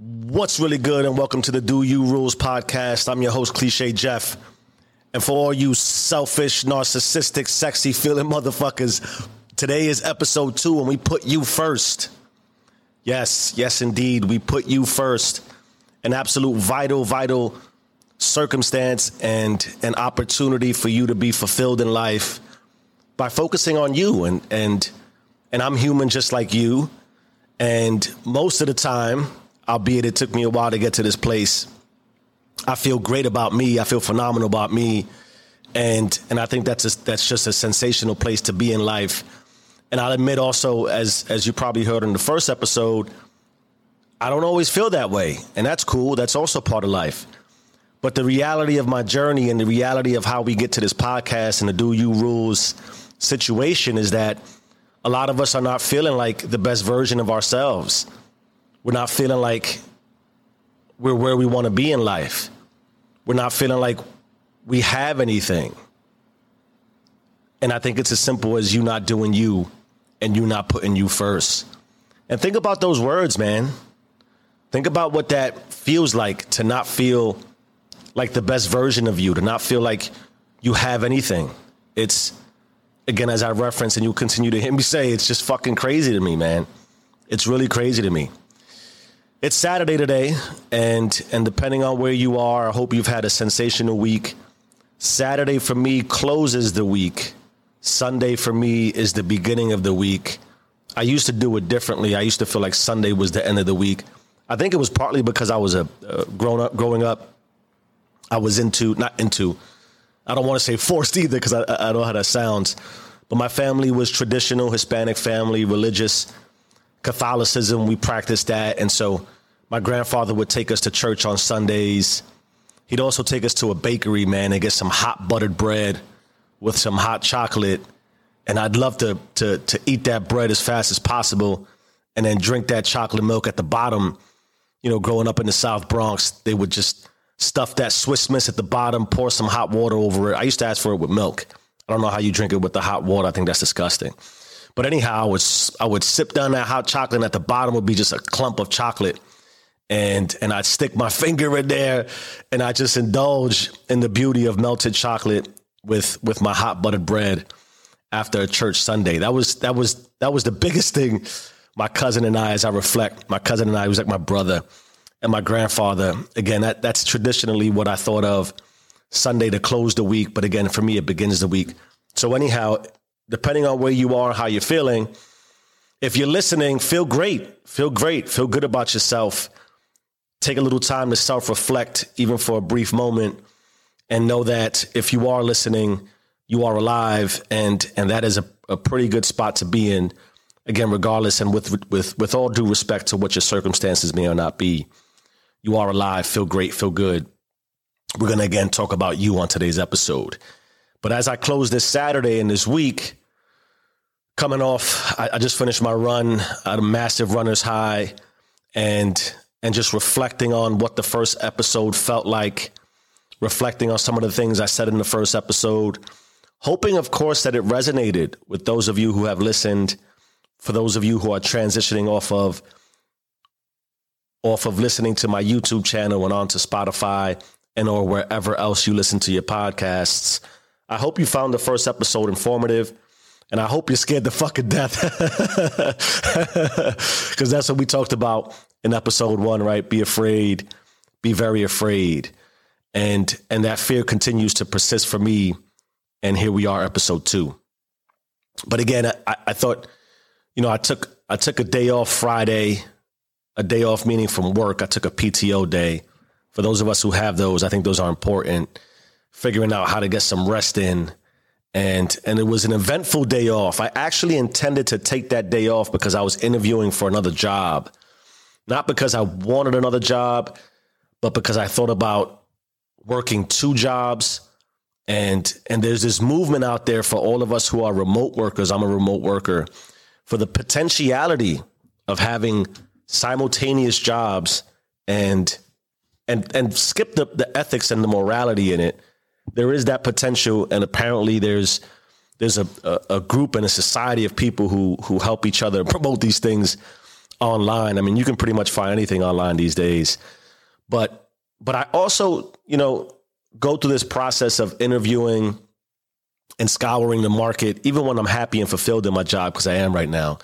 What's really good, and welcome to the Do You Rules podcast. I'm your host, Cliche Jeff. And for all you selfish, narcissistic, sexy feeling motherfuckers, today is episode two, and we put you first. Yes, yes, indeed. We put you first. An absolute vital, vital circumstance and an opportunity for you to be fulfilled in life by focusing on you and and and I'm human just like you and most of the time albeit it took me a while to get to this place I feel great about me. I feel phenomenal about me. And and I think that's a, that's just a sensational place to be in life. And I'll admit also as as you probably heard in the first episode I don't always feel that way. And that's cool. That's also part of life. But the reality of my journey and the reality of how we get to this podcast and the do you rules situation is that a lot of us are not feeling like the best version of ourselves. We're not feeling like we're where we want to be in life. We're not feeling like we have anything. And I think it's as simple as you not doing you and you not putting you first. And think about those words, man. Think about what that feels like to not feel like the best version of you, to not feel like you have anything. It's again, as I reference, and you continue to hear me say, it's just fucking crazy to me, man. It's really crazy to me. It's Saturday today, and and depending on where you are, I hope you've had a sensational week. Saturday for me closes the week. Sunday for me is the beginning of the week. I used to do it differently. I used to feel like Sunday was the end of the week. I think it was partly because I was a uh, grown up, growing up. I was into not into. I don't want to say forced either because I, I don't know how that sounds. But my family was traditional Hispanic family, religious Catholicism. We practiced that, and so my grandfather would take us to church on Sundays. He'd also take us to a bakery, man, and get some hot buttered bread with some hot chocolate. And I'd love to to to eat that bread as fast as possible, and then drink that chocolate milk at the bottom. You know, growing up in the South Bronx, they would just stuff that Swiss Miss at the bottom, pour some hot water over it. I used to ask for it with milk. I don't know how you drink it with the hot water. I think that's disgusting. But anyhow, I would I would sip down that hot chocolate, and at the bottom would be just a clump of chocolate, and and I'd stick my finger in there, and I just indulge in the beauty of melted chocolate with with my hot buttered bread after a church Sunday. That was that was that was the biggest thing. My cousin and I, as I reflect, my cousin and I was like my brother and my grandfather. Again, that that's traditionally what I thought of Sunday to close the week. But again, for me, it begins the week. So anyhow, depending on where you are, how you're feeling, if you're listening, feel great, feel great, feel good about yourself. Take a little time to self reflect, even for a brief moment, and know that if you are listening, you are alive, and and that is a, a pretty good spot to be in. Again, regardless, and with with with all due respect to what your circumstances may or not be you are alive, feel great, feel good. We're going to again talk about you on today's episode. But as I close this Saturday and this week, coming off, I, I just finished my run at a massive runner's high and and just reflecting on what the first episode felt like, reflecting on some of the things I said in the first episode, hoping, of course, that it resonated with those of you who have listened, for those of you who are transitioning off of off of listening to my YouTube channel and onto Spotify and or wherever else you listen to your podcasts. I hope you found the first episode informative. And I hope you're scared to fucking death. Because that's what we talked about in episode one, right? Be afraid, be very afraid. And and that fear continues to persist for me. And here we are, episode two. But again, I, I thought, you know, I took I took a day off Friday a day off, meaning from work. I took a PTO day. For those of us who have those, I think those are important. Figuring out how to get some rest in. And and it was an eventful day off. I actually intended to take that day off because I was interviewing for another job. Not because I wanted another job, but because I thought about working two jobs and and there's this movement out there for all of us who are remote workers. I'm a remote worker for the potentiality of having simultaneous jobs and and and skip the, the ethics and the morality in it, there is that potential, and apparently there's there's a, a, a group and a society of people who who help each other promote these things online. I mean, you can pretty much find anything online these days. But but I also, you know, go through this process of interviewing and scouring the market, even when I'm happy and fulfilled in my job, because I am right now,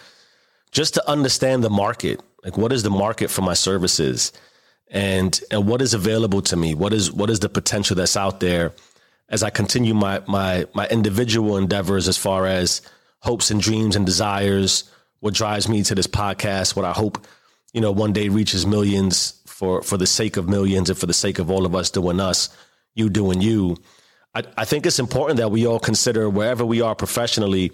just to understand the market. Like, what is the market for my services, and and what is available to me? What is what is the potential that's out there as I continue my my my individual endeavors as far as hopes and dreams and desires. What drives me to this podcast? What I hope, you know, one day reaches millions for for the sake of millions and for the sake of all of us doing us, you doing you. I, I think it's important that we all consider wherever we are professionally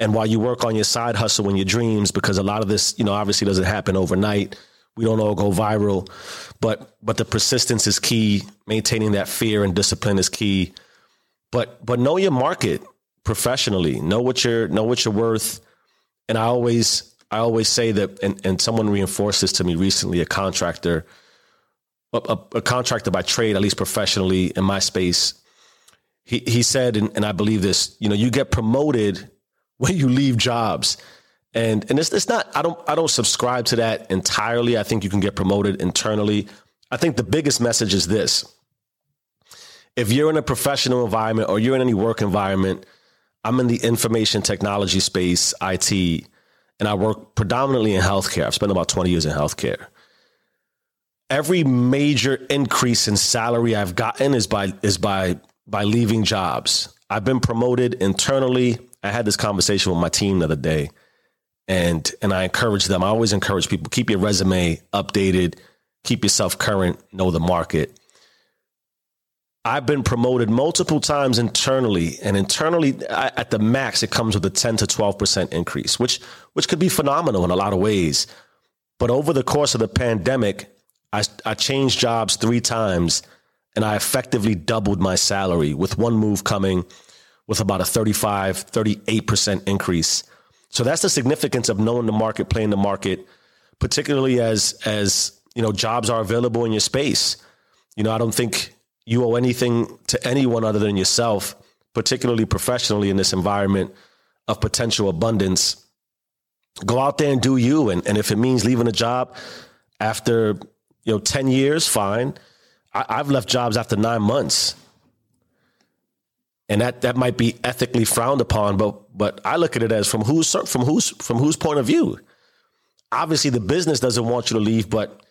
and while you work on your side hustle and your dreams, because a lot of this, you know, obviously doesn't happen overnight. We don't all go viral, but but the persistence is key. Maintaining that fear and discipline is key. But but know your market professionally. Know what you're know what you're worth. And I always I always say that, and, and someone reinforced this to me recently. A contractor, a, a, a contractor by trade, at least professionally in my space, he he said, and, and I believe this. You know, you get promoted when you leave jobs. And and it's it's not I don't I don't subscribe to that entirely. I think you can get promoted internally. I think the biggest message is this. If you're in a professional environment or you're in any work environment, I'm in the information technology space, IT, and I work predominantly in healthcare. I've spent about 20 years in healthcare. Every major increase in salary I've gotten is by is by by leaving jobs. I've been promoted internally. I had this conversation with my team the other day, and and I encourage them. I always encourage people keep your resume updated, keep yourself current, know the market. I've been promoted multiple times internally, and internally at the max, it comes with a 10 to 12% increase, which which could be phenomenal in a lot of ways. But over the course of the pandemic, I, I changed jobs three times and I effectively doubled my salary with one move coming with about a 35, 38% increase. So that's the significance of knowing the market, playing the market, particularly as as you know, jobs are available in your space. You know, I don't think you owe anything to anyone other than yourself, particularly professionally in this environment of potential abundance. Go out there and do you. And, and if it means leaving a job after, you know, 10 years, fine. I, I've left jobs after nine months. And that, that might be ethically frowned upon, but but I look at it as from whose from whose from whose point of view. Obviously, the business doesn't want you to leave, but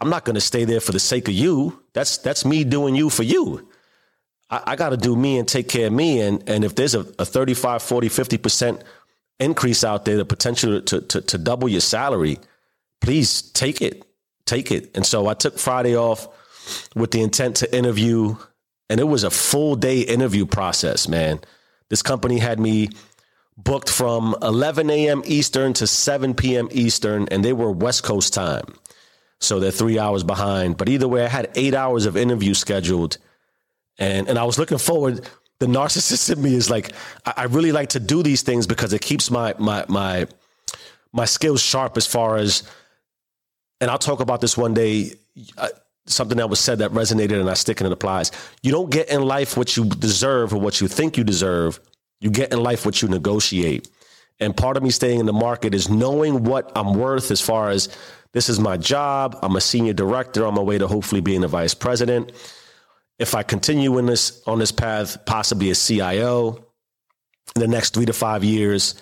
I'm not going to stay there for the sake of you. That's that's me doing you for you. I, I got to do me and take care of me. And and if there's a, a 35, 40, 50 percent increase out there, the potential to, to to double your salary, please take it, take it. And so I took Friday off with the intent to interview, and it was a full day interview process. Man, this company had me booked from 11 a.m. Eastern to 7 p.m. Eastern, and they were West Coast time. So they're three hours behind. But either way, I had eight hours of interview scheduled. And and I was looking forward. The narcissist in me is like, I, I really like to do these things because it keeps my my my my skills sharp as far as and I'll talk about this one day. Uh, something that was said that resonated and I stick and it applies. You don't get in life what you deserve or what you think you deserve. You get in life what you negotiate. And part of me staying in the market is knowing what I'm worth as far as this is my job. I'm a senior director on my way to hopefully being a vice president. If I continue in this on this path, possibly a CIO in the next three to five years,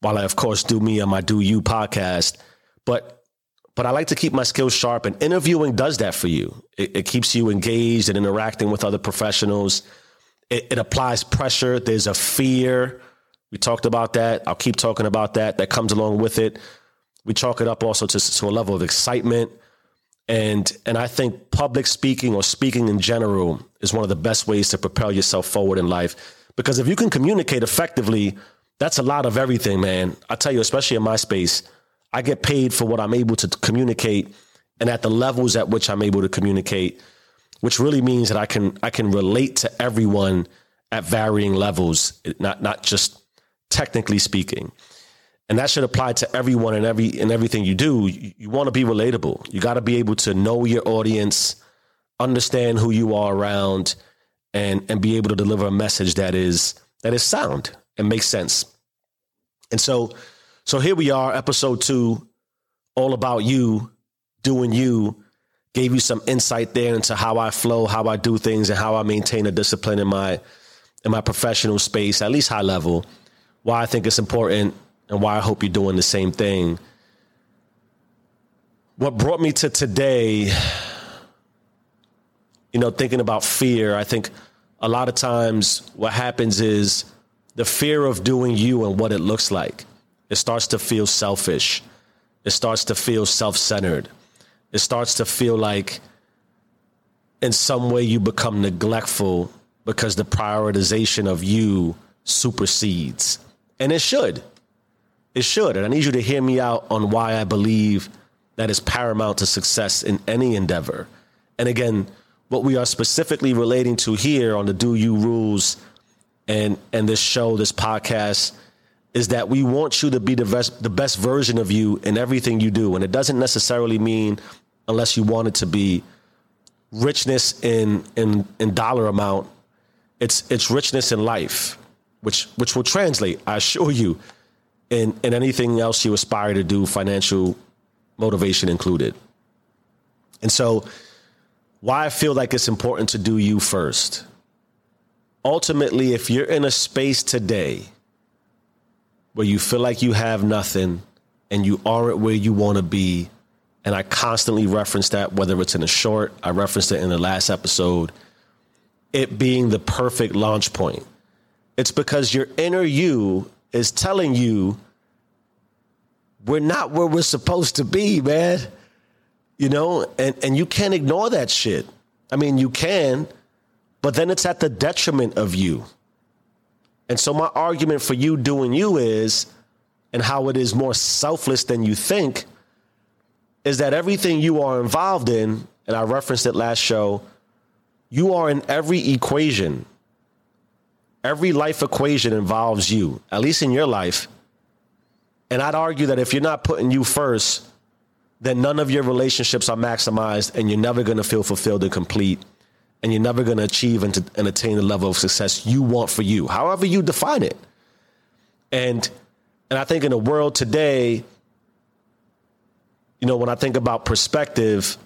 while I of course do me on my Do You podcast. But but I like to keep my skills sharp, and interviewing does that for you. It, it keeps you engaged and interacting with other professionals. It, it applies pressure. There's a fear. We talked about that. I'll keep talking about that. That comes along with it we chalk it up also to, to a level of excitement. And, and I think public speaking or speaking in general is one of the best ways to propel yourself forward in life. Because if you can communicate effectively, that's a lot of everything, man. I tell you, especially in my space, I get paid for what I'm able to communicate and at the levels at which I'm able to communicate, which really means that I can I can relate to everyone at varying levels, not not just technically speaking and that should apply to everyone and every and everything you do. You, you want to be relatable. You got to be able to know your audience, understand who you are around, and and be able to deliver a message that is that is sound and makes sense. And so, so here we are, episode two all about you doing you gave you some insight there into how I flow, how I do things, and how I maintain a discipline in my in my professional space, at least high level. Why I think it's important and why I hope you're doing the same thing. What brought me to today, you know, thinking about fear, I think a lot of times what happens is the fear of doing you and what it looks like. It starts to feel selfish. It starts to feel self centered it starts to feel like in some way you become neglectful because the prioritization of you supersedes. And it should. It should. And I need you to hear me out on why I believe that is paramount to success in any endeavor. And again, what we are specifically relating to here on the Do You Rules and and this show, this podcast, is that we want you to be the best the best version of you in everything you do. And it doesn't necessarily mean unless you want it to be richness in in in dollar amount. It's it's richness in life, which which will translate, I assure you, in in anything else you aspire to do, financial motivation included. And so, why I feel like it's important to do you first. Ultimately, if you're in a space today where you feel like you have nothing and you aren't where you want to be, and I constantly reference that, whether it's in a short, I referenced it in the last episode, it being the perfect launch point. It's because your inner you is telling you we're not where we're supposed to be, man. You know, and, and you can't ignore that shit. I mean, you can, but then it's at the detriment of you. And so, my argument for you doing you is, and how it is more selfless than you think is that everything you are involved in, and I referenced it last show, you are in every equation. Every life equation involves you, at least in your life. And I'd argue that if you're not putting you first, then none of your relationships are maximized and you're never going to feel fulfilled and complete. And you're never going to achieve and, to, and attain the level of success you want for you, however you define it. And and I think in a world today you know, when I think about perspective,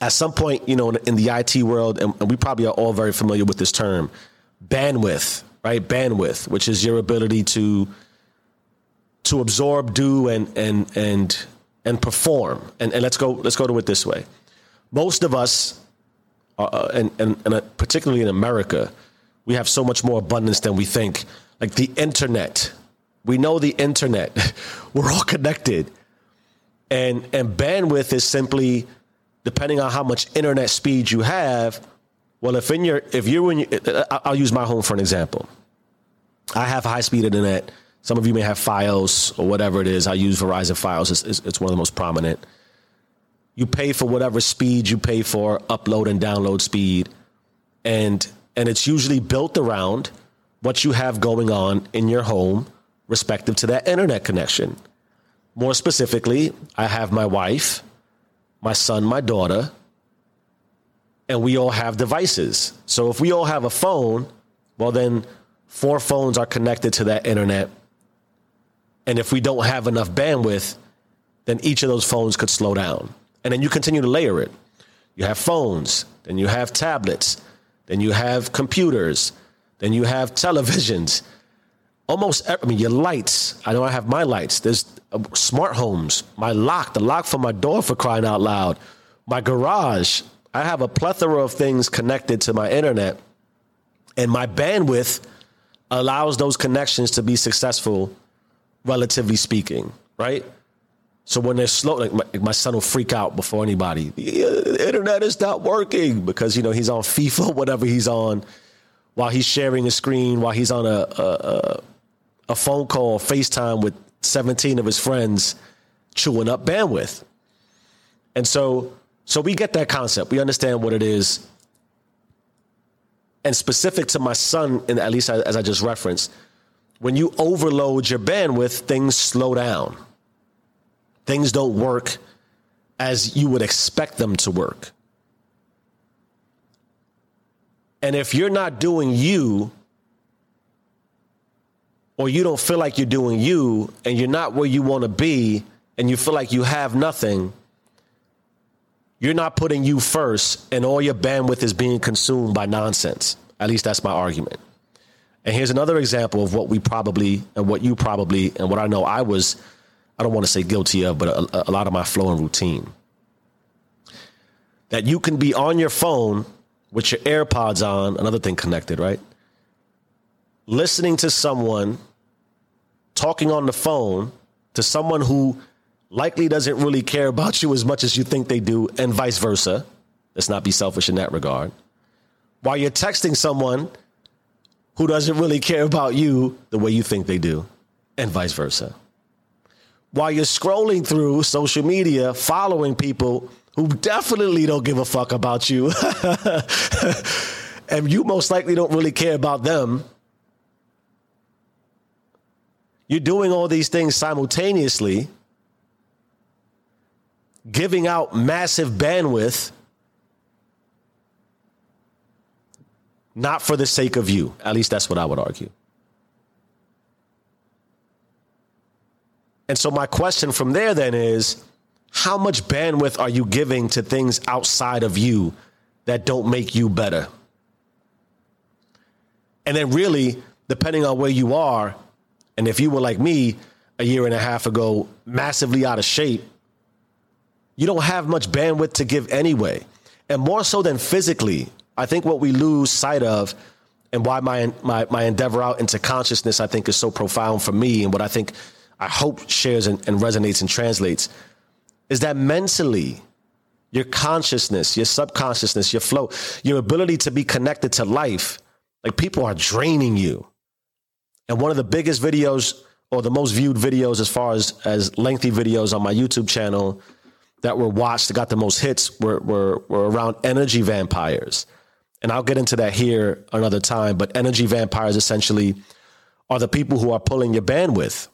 at some point, you know, in, in the IT world, and, and we probably are all very familiar with this term, bandwidth, right? Bandwidth, which is your ability to to absorb, do, and and and and perform. And, and let's go let's go to it this way. Most of us, uh, uh and, and and uh, particularly in America, we have so much more abundance than we think. Like the internet, we know the internet. We're all connected and and bandwidth is simply depending on how much internet speed you have. Well, if in your if you're in, your, I'll use my home for an example. I have high speed internet. Some of you may have FiOS or whatever it is. I use Verizon FiOS. It's, it's, it's one of the most prominent. You pay for whatever speed you pay for, upload and download speed, and and it's usually built around what you have going on in your home, respective to that internet connection. More specifically, I have my wife, my son, my daughter, and we all have devices. So if we all have a phone, well, then four phones are connected to that internet. And if we don't have enough bandwidth, then each of those phones could slow down. And then you continue to layer it. You have phones, then you have tablets, then you have computers, then you have televisions. Almost, I mean, your lights. I know I have my lights. There's uh, smart homes, my lock, the lock for my door for crying out loud, my garage. I have a plethora of things connected to my internet, and my bandwidth allows those connections to be successful, relatively speaking, right? So when they're slow, like my, my, son will freak out before anybody. The internet is not working because you know he's on FIFA, whatever he's on, while he's sharing a screen, while he's on a a, a, a phone call, FaceTime with 17 of his friends chewing up bandwidth. And so so we get that concept. We understand what it is. And specific to my son, and at least as I just referenced, when you overload your bandwidth, things slow down. Things don't work as you would expect them to work. And if you're not doing you, or you don't feel like you're doing you and you're not where you want to be and you feel like you have nothing, you're not putting you first, and all your bandwidth is being consumed by nonsense. At least that's my argument. And here's another example of what we probably, and what you probably, and what I know I was, I don't want to say guilty of, but a, a lot of my flow and routine. That you can be on your phone with your AirPods on, another thing connected, right? Listening to someone talking on the phone to someone who likely doesn't really care about you as much as you think they do, and vice versa. Let's not be selfish in that regard. While you're texting someone who doesn't really care about you the way you think they do, and vice versa. While you're scrolling through social media, following people who definitely don't give a fuck about you, and you most likely don't really care about them. You're doing all these things simultaneously giving out massive bandwidth not for the sake of you. At least that's what I would argue. And so, my question from there then is how much bandwidth are you giving to things outside of you that don't make you better? And then, really, depending on where you are, and if you were like me a year and a half ago, massively out of shape, you don't have much bandwidth to give anyway. And more so than physically, I think what we lose sight of and why my, my, my endeavor out into consciousness, I think, is so profound for me and what I think I hope shares and, and resonates and translates is that mentally, your consciousness, your subconsciousness, your flow, your ability to be connected to life, like people are draining you. And one of the biggest videos or the most viewed videos as far as, as lengthy videos on my YouTube channel that were watched that got the most hits were, were, were around energy vampires. And I'll get into that here another time. But energy vampires essentially are the people who are pulling your bandwidth.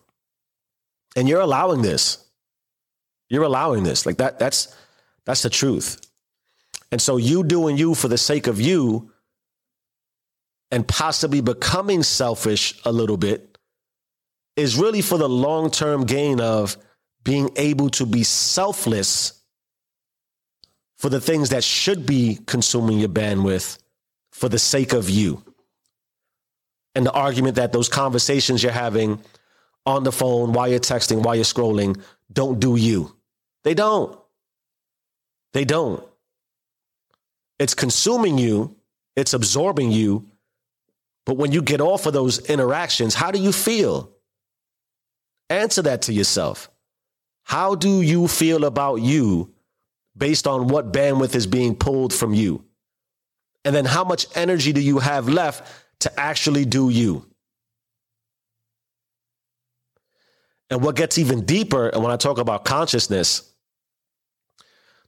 And you're allowing this. You're allowing this. Like that, that's that's the truth. And so you doing you for the sake of you and possibly becoming selfish a little bit is really for the long-term gain of being able to be selfless for the things that should be consuming your bandwidth for the sake of you. And the argument that those conversations you're having on the phone, while you're texting, while you're scrolling, don't do you. They don't. They don't. It's consuming you, it's absorbing you. But when you get off of those interactions, how do you feel? Answer that to yourself. How do you feel about you based on what bandwidth is being pulled from you? And then how much energy do you have left to actually do you? And what gets even deeper, and when I talk about consciousness,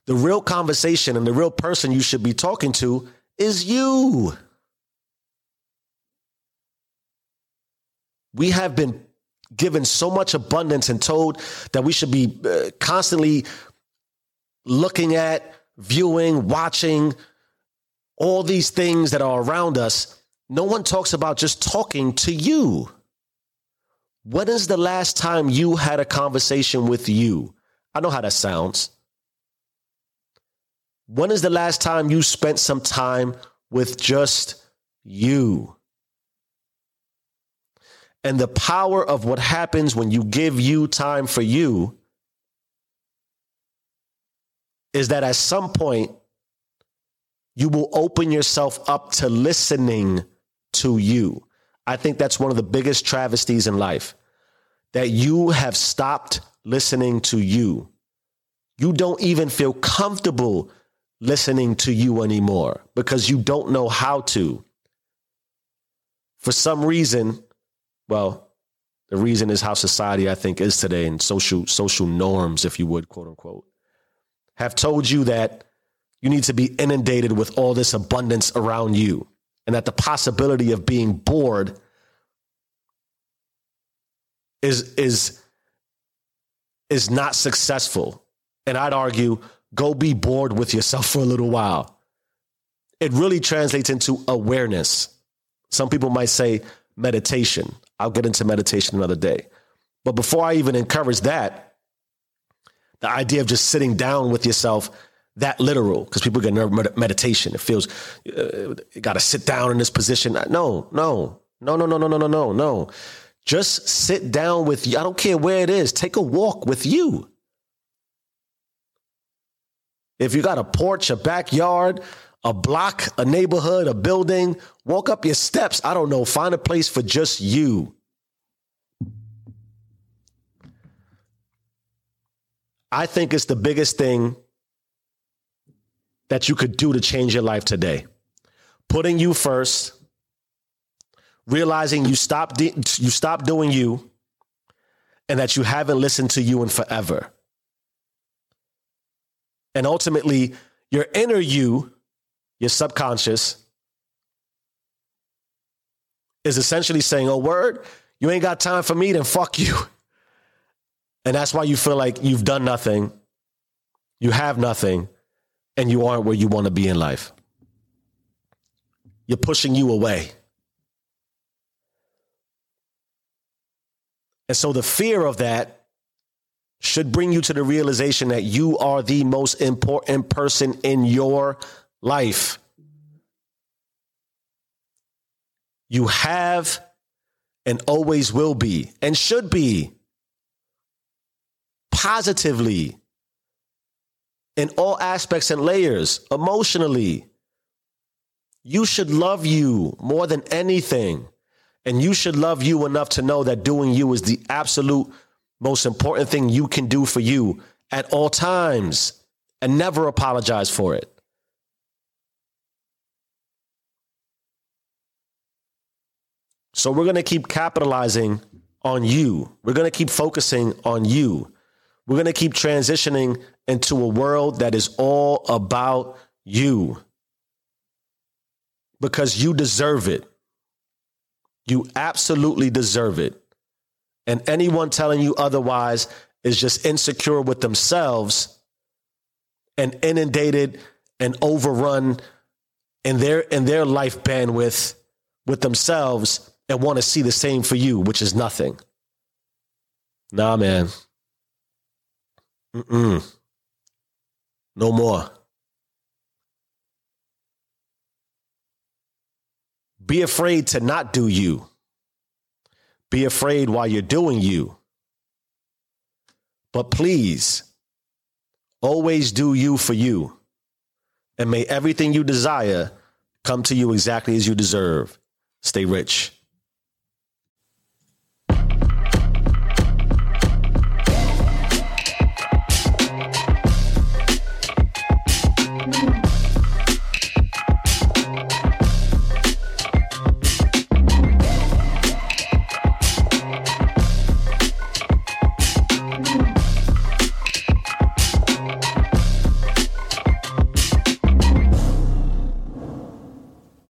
the real conversation and the real person you should be talking to is you. We have been given so much abundance and told that we should be uh, constantly looking at, viewing, watching all these things that are around us. No one talks about just talking to you. When is the last time you had a conversation with you? I know how that sounds. When is the last time you spent some time with just you? And the power of what happens when you give you time for you is that at some point you will open yourself up to listening to you. I think that's one of the biggest travesties in life that you have stopped listening to you. You don't even feel comfortable listening to you anymore because you don't know how to. For some reason, well, the reason is how society, I think, is today and social social norms, if you would, quote unquote, have told you that you need to be inundated with all this abundance around you, and that the possibility of being bored is is is not successful. And I'd argue, go be bored with yourself for a little while. It really translates into awareness. Some people might say meditation. I'll get into meditation another day. But before I even encourage that, The idea of just sitting down with yourself that literal because people get nerve meditation. It feels uh, you got to sit down in this position. No, no, no, no, no, no, no, no, no, no. Just sit down with you. I don't care where it is. Take a walk with you. If you got a porch, a backyard, a block, a neighborhood, a building, walk up your steps. I don't know. Find a place for just you. I think it's the biggest thing that you could do to change your life today. Putting you first, realizing you stopped de- you stopped doing you and that you haven't listened to you in forever. And ultimately, your inner you, your subconscious is essentially saying, "Oh word, you ain't got time for me, then fuck you." And that's why you feel like you've done nothing, you have nothing, and you aren't where you want to be in life. You're pushing you away. And so the fear of that should bring you to the realization that you are the most important person in your life. You have and always will be and should be positively in all aspects and layers, emotionally. You should love you more than anything. And you should love you enough to know that doing you is the absolute most important thing you can do for you at all times and never apologize for it. So we're going to keep capitalizing on you. We're going to keep focusing on you. We're going to keep transitioning into a world that is all about you because you deserve it. You absolutely deserve it. And anyone telling you otherwise is just insecure with themselves and inundated and overrun in their in their life bandwidth with themselves and want to see the same for you, which is nothing. Nah, man. Mm-mm. No more. Be afraid to not do you. Be afraid while you're doing you. But please, always do you for you. And may everything you desire come to you exactly as you deserve. Stay rich.